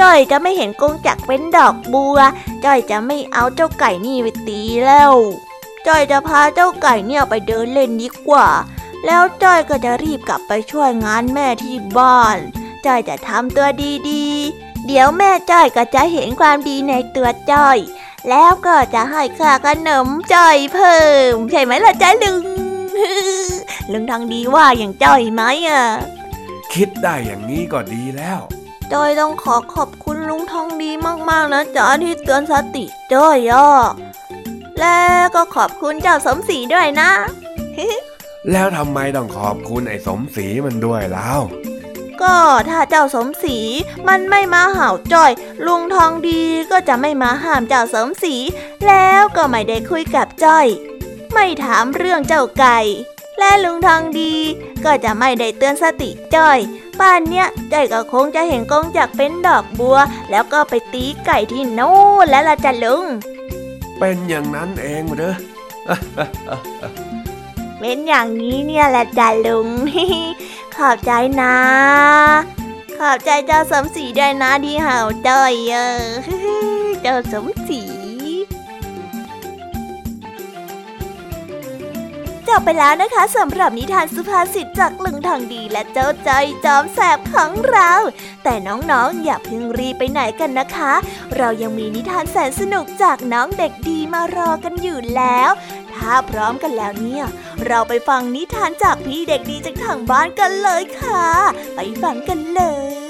จ้อยจะไม่เห็นกงจักเป็นดอกบัวจ้อยจะไม่เอาเจ้าไก่นี่ไปตีแล้วจ้อยจะพาเจ้าไก่เนี่ยไปเดินเล่นดีกว่า แล้วจ้อยก็จะรีบกลับไปช่วยงานแม่ที่บ้าน จ้อยจะทำตัวดีๆ เดี๋ยวแม่จ้อยก็จะเห็นความดีในตัวจ้อย แล้วก็จะให้ค่าขนมจ้อยเพิ่ม ใช่ไหมล่ะจ้าลุง ลุงทางดีว่าอย่างจ้อยไหมอะ คิดได้อย่างนี้ก็ดีแล้วจ้อยต้องขอขอบคุณลุงทองดีมากๆนะจ้าที่เตือนสติจ้อยอะและก็ขอบคุณเจ้าสมศรีด้วยนะ แล้วทำไมต้องขอบคุณไอ้สมศรีมันด้วยเล่าก็ถ้าเจ้าสมศรีมันไม่มาเห่าจ้อย ลุงทองดีก็จะไม่มาห้ามเจ้าสมศรีแล้วก็ไม่ได้คุยกับจ้อย ไม่ถามเรื่องเจ้าไก่ และลุงทองดีก็จะไม่ได้เตือนสติจ้อยป่านเนี้ยจ้อยก็คงจะเห็นกงจากเป็นดอกบัว แล้วก็ไปตีไก่ที่โน่นแล้วล่ะจ้ะลุง เป็นอย่างนั้นเองเหรอ เป็นอย่างนี้เนี่ยแหละจ้ะลุง ขอบใจนะ ขอบใจเจ้าสมศรีด้วยนะที่เห่าจ้อยเออเจ้าสมศรีจบไปแล้วนะคะสำหรับนิทานสุภาษิตจากลุงทองดีและเจ้าจอยจอมแสบของเรา แต่น้องๆ อย่าเพิ่งรีไปไหนกันนะคะ เรายังมีนิทานแสนสนุกจากน้องเด็กดีมารอกันอยู่แล้ว ถ้าพร้อมกันแล้วเนี่ย เราไปฟังนิทานจากพี่เด็กดีจากทางบ้านกันเลยค่ะ ไปฟังกันเลย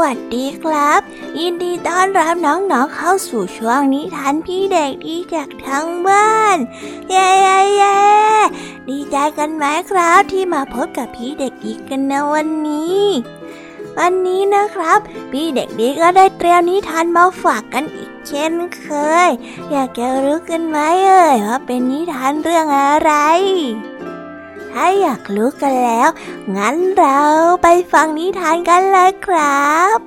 วัสดีครับ ยินดีต้อนรับน้องๆเข้าสู่ช่วงนิทานพี่เด็กดีจากทางบ้าน เย้เย้เย้ดีใจกันไหมครับที่มาพบกับพี่เด็กดีกันในวันนี้ วันนี้นะครับ พี่เด็กดีก็ได้เตรียมนิทานมาฝากกันอีกเช่นเคย อยากจะรู้กันไหมเอ่ยว่าเป็นนิทานเรื่องอะไร ถ้าอยากรู้กันแล้ว งั้นเราไปฟังนิทานกันเลยครับ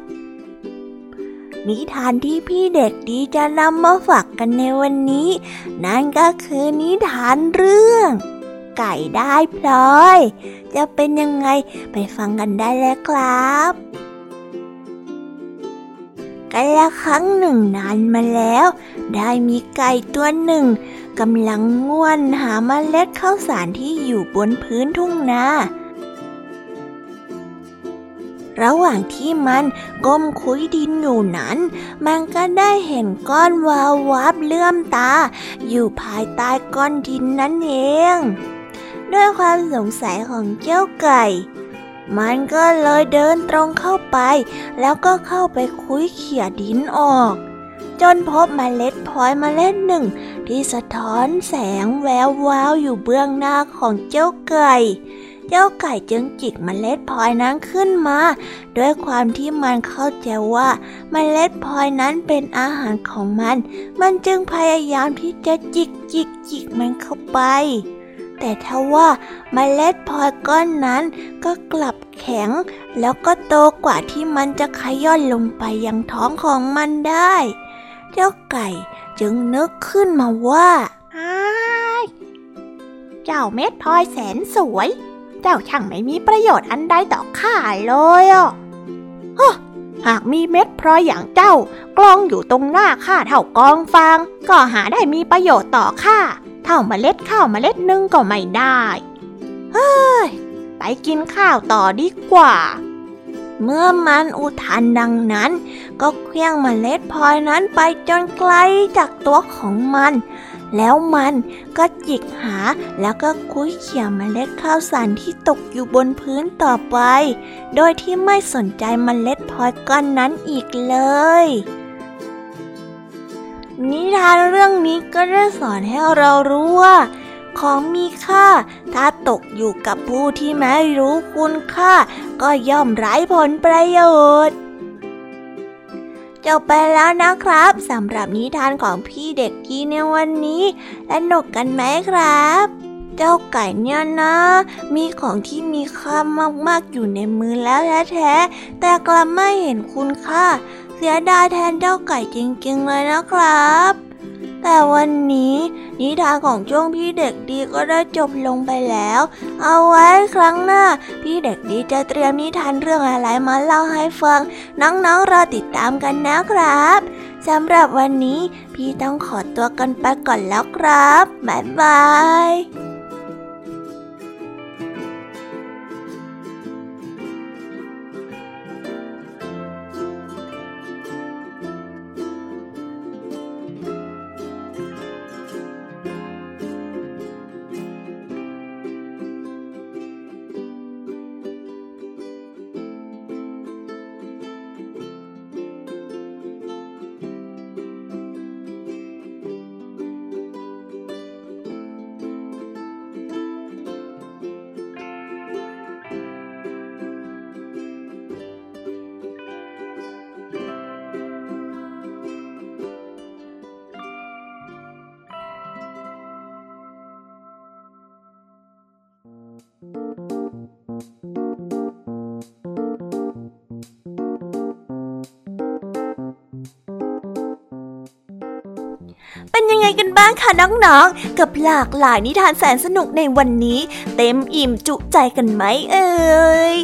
นิทานที่พี่เด็กดีจะนำมาฝากกันในวันนี้ นั่นก็คือนิทานเรื่อง ไก่ได้พลอย จะเป็นยังไงไปฟังกันได้เลยครับกันละครั้งหนึ่งนานมาแล้ว ได้มีไก่ตัวหนึ่ง กำลังง่วนหาเมล็ดข้าวสารที่อยู่บนพื้นทุ่งนา ระหว่างที่มันก้มคุยดินอยู่นั้น มันก็ได้เห็นก้อนวาววับเลื่อมตา อยู่ภายใต้ก้อนดินนั่นเอง ด้วยความสงสัยของเจ้าไก่มันก็เลยเดินตรงเข้าไป แล้วก็เข้าไปคุยเขี่ยดินออก จนพบเมล็ดพลอยเมล็ดหนึ่ง ที่สะท้อนแสงแวววาวอยู่เบื้องหน้าของเจ้าไก่ เจ้าไก่จึงจิกเมล็ดพลอยนั้นขึ้นมา ด้วยความที่มันเข้าใจว่าเมล็ดพลอยนั้นเป็นอาหารของมัน มันจึงพยายามที่จะจิกจิกจิกมันเข้าไป แต่ทว่าเมล็ดพลอยก้อนนั้นก็กลับแข็ง แล้วก็โตกว่าที่มันจะขย่อนลงไปยังท้องของมันได้ เจ้าไก่จึงนึกขึ้นมาว่าอ้เจ้าเม็ดพลอยแสนสวย เจ้าช่างไม่มีประโยชน์อันใดต่อข้าเลยอะฮะหากมีเม็ดพลอยอย่างเจ้ากลองอยู่ตรงหน้าข้าเท่ากองฟาง ก็หาได้มีประโยชน์ต่อข้าเท่าเมล็ดข้าวเมล็ดนึงก็ไม่ได้ เฮ้ย ไปกินข้าวต่อดีกว่า เมื่อมันอุทานดังนั้น ก็เคลี้ยงเมล็ดพลอยนั้นไปจนไกลจากตัวของมัน แล้วมันก็จิกหาแล้วก็คุ้ยเขี่ยเมล็ดข้าวสารที่ตกอยู่บนพื้นต่อไป โดยที่ไม่สนใจเมล็ดพลอยก้อนนั้นอีกเลยนิทานเรื่องนี้ก็ได้สอนให้เรารู้ว่า ของมีค่า ถ้าตกอยู่กับผู้ที่ไม่รู้คุณค่า ก็ย่อมไร้ผลประโยชน์ จบไปแล้วนะครับสำหรับนิทานของพี่เด็กดีในวันนี้และหนกกันไหมครับเจ้าไก่เนี่ยนะ มีของที่มีค่ามากๆอยู่ในมือแล้วแท้ๆแต่กลับไม่เห็นคุณค่า เสียดายแทนเจ้าไก่จริงๆเลยนะครับ แต่วันนี้นิทานของช่วงพี่เด็กดีก็ได้จบลงไปแล้ว เอาไว้ครั้งหน้า พี่เด็กดีจะเตรียมนิทานเรื่องอะไรมาเล่าให้ฟัง น้องๆรอติดตามกันนะครับสำหรับวันนี้พี่ต้องขอตัวกันไปก่อนแล้วครับบ๊ายบาย บ้างคะน้องๆ กับหลากหลายนิทานแสนสนุกในวันนี้ เต็มอิ่มจุใจกันไหมเอ่ย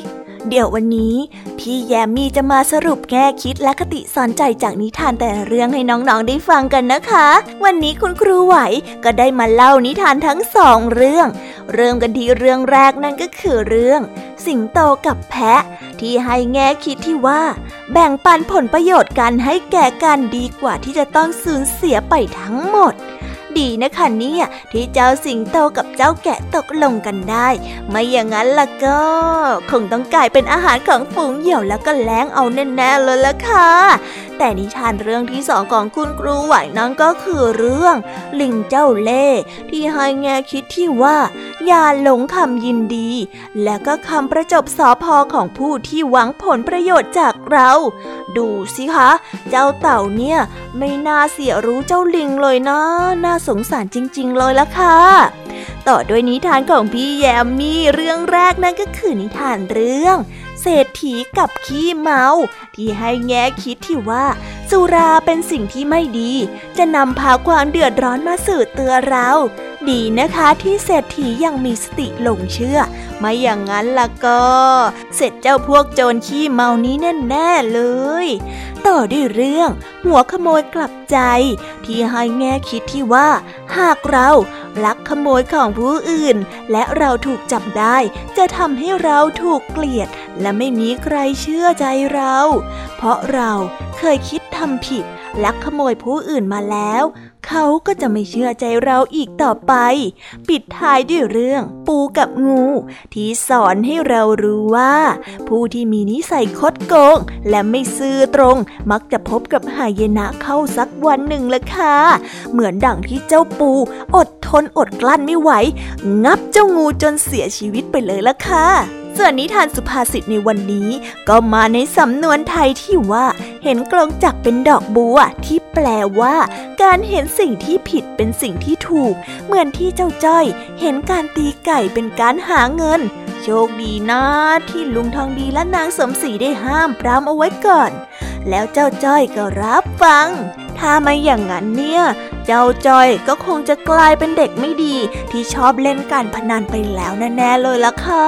เดี๋ยววันนี้ พี่แยมมี่จะมาสรุปแง่คิดและคติสอนใจจากนิทานแต่เรื่องให้น้องๆได้ฟังกันนะคะ วันนี้คุณครูไหวก็ได้มาเล่านิทานทั้งสองเรื่อง เริ่มกันที่เรื่องแรกนั่นก็คือเรื่อง สิงโตกับแพะ ที่ให้แง่คิดที่ว่า แบ่งปันผลประโยชน์กันให้แก่กันดีกว่าที่จะต้องสูญเสียไปทั้งหมด ดีนะคะเนี่ยที่เจ้าสิงโตกับเจ้าแกะตกลงกันได้ ไม่อย่างนั้นล่ะก็ คงต้องกลายเป็นอาหารของฝูงเหยี่ยวแล้วก็แล้งเอาแน่ๆเลยละค่ะ แต่นิทานเรื่องที่สองของคุณครูไหวนั้นก็คือเรื่อง ลิงเจ้าเล่ห์ที่ให้แง่คิดที่ว่า อย่าหลงคำยินดี และก็คำประจบสอพอของผู้ที่หวังผลประโยชน์จากเรา ดูสิคะ เจ้าเต่าเนี่ย ไม่น่าเสียรู้เจ้าลิงเลยนะ น่าสงสารจริง ๆ เลยละค่ะ ต่อด้วยนิทานของพี่แยมมี่เรื่องแรกนั่นก็คือนิทานเรื่อง ศรษฐีกับขี้เมา ที่ให้แง่คิดที่ว่า สุราเป็นสิ่งที่ไม่ดี จะนำพาความเดือดร้อนมาสู่เตือเรา ดีนะคะที่เศรษฐียังมีสติหลงเชื่อ ไม่อย่างนั้นล่ะก็ เสร็จเจ้าพวกโจรขี้เมานี้แน่ๆเลย ต่อด้วยเรื่อง หัวขโมยกลับใจ ที่ให้แง่คิดที่ว่า หากเราลักขโมยของผู้อื่น และเราถูกจับได้ จะทำให้เราถูกเกลียด และไม่มีใครเชื่อใจเรา เพราะเราเคยคิดทำผิด ลักขโมยผู้อื่นมาแล้ว เขาก็จะไม่เชื่อใจเราอีกต่อไป ปิดท้ายด้วยเรื่องปูกับงู ที่สอนให้เรารู้ว่า ผู้ที่มีนิสัยคดโกง และไม่ซื่อตรง มักจะพบกับหายนะเข้าสักวันหนึ่งละค่ะ เหมือนดังที่เจ้าปูอดทนอดกลั้นไม่ไหว งับเจ้างูจนเสียชีวิตไปเลยละค่ะ ส่วนนิทานสุภาษิตในวันนี้ ก็มาในสำนวนไทยที่ว่า เห็นกลองจักเป็นดอกบัวที่แปลว่า การเห็นสิ่งที่ผิดเป็นสิ่งที่ถูก เหมือนที่เจ้าจ้อย เห็นการตีไก่เป็นการหาเงิน โชคดีนะที่ลุงทองดีและนางสมศรีได้ห้ามปรามเอาไว้ก่อน แล้วเจ้าจ้อยก็รับฟัง ถ้าไม่อย่างนั้นเนี่ยเจ้าจ้อยก็คงจะกลายเป็นเด็กไม่ดีที่ชอบเล่นการพนันไปแล้วแน่ๆเลยล่ะค่ะ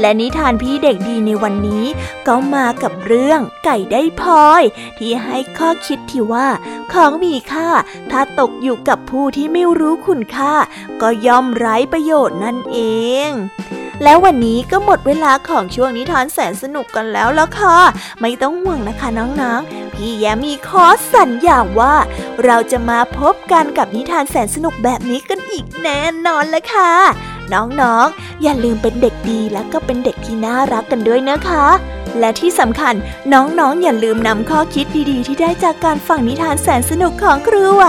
และนิทานพี่เด็กดีในวันนี้ ก็มากับเรื่องไก่ได้พลอย ที่ให้ข้อคิดที่ว่า ของมีค่า ถ้าตกอยู่กับผู้ที่ไม่รู้คุณค่า ก็ย่อมไร้ประโยชน์นั่นเองแล้ววันนี้ก็หมดเวลาของช่วงนิทานแสนสนุกกันแล้วละค่ะ ไม่ต้องห่วงนะคะน้องๆ พี่แยมมีขอสัญญาว่า เราจะมาพบกันกับนิทานแสนสนุกแบบนี้กันอีกแน่นอนลยค่ะ น้องๆ อย่าลืมเป็นเด็กดีและก็เป็นเด็กที่น่ารักกันด้วยนะคะ และที่สำคัญน้องๆอย่าลืมนำข้อคิดดีๆ ที่ได้จากการฟังนิทานแสนสนุกของครูไหว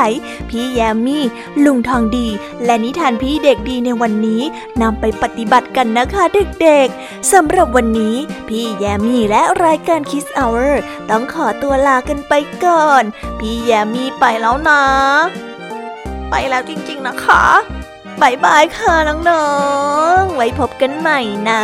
พี่แยมมี่ ลุงทองดี และนิทานพี่เด็กดีในวันนี้นำไปปฏิบัติกันนะคะเด็กๆสำหรับวันนี้ พี่แยมมี่และรายการ Kiss Hour ต้องขอตัวลากันไปก่อน พี่แยมมี่ไปแล้วนะ ไปแล้วจริงๆนะคะ บายบายค่ะน้องๆ ไว้พบกันใหม่นะ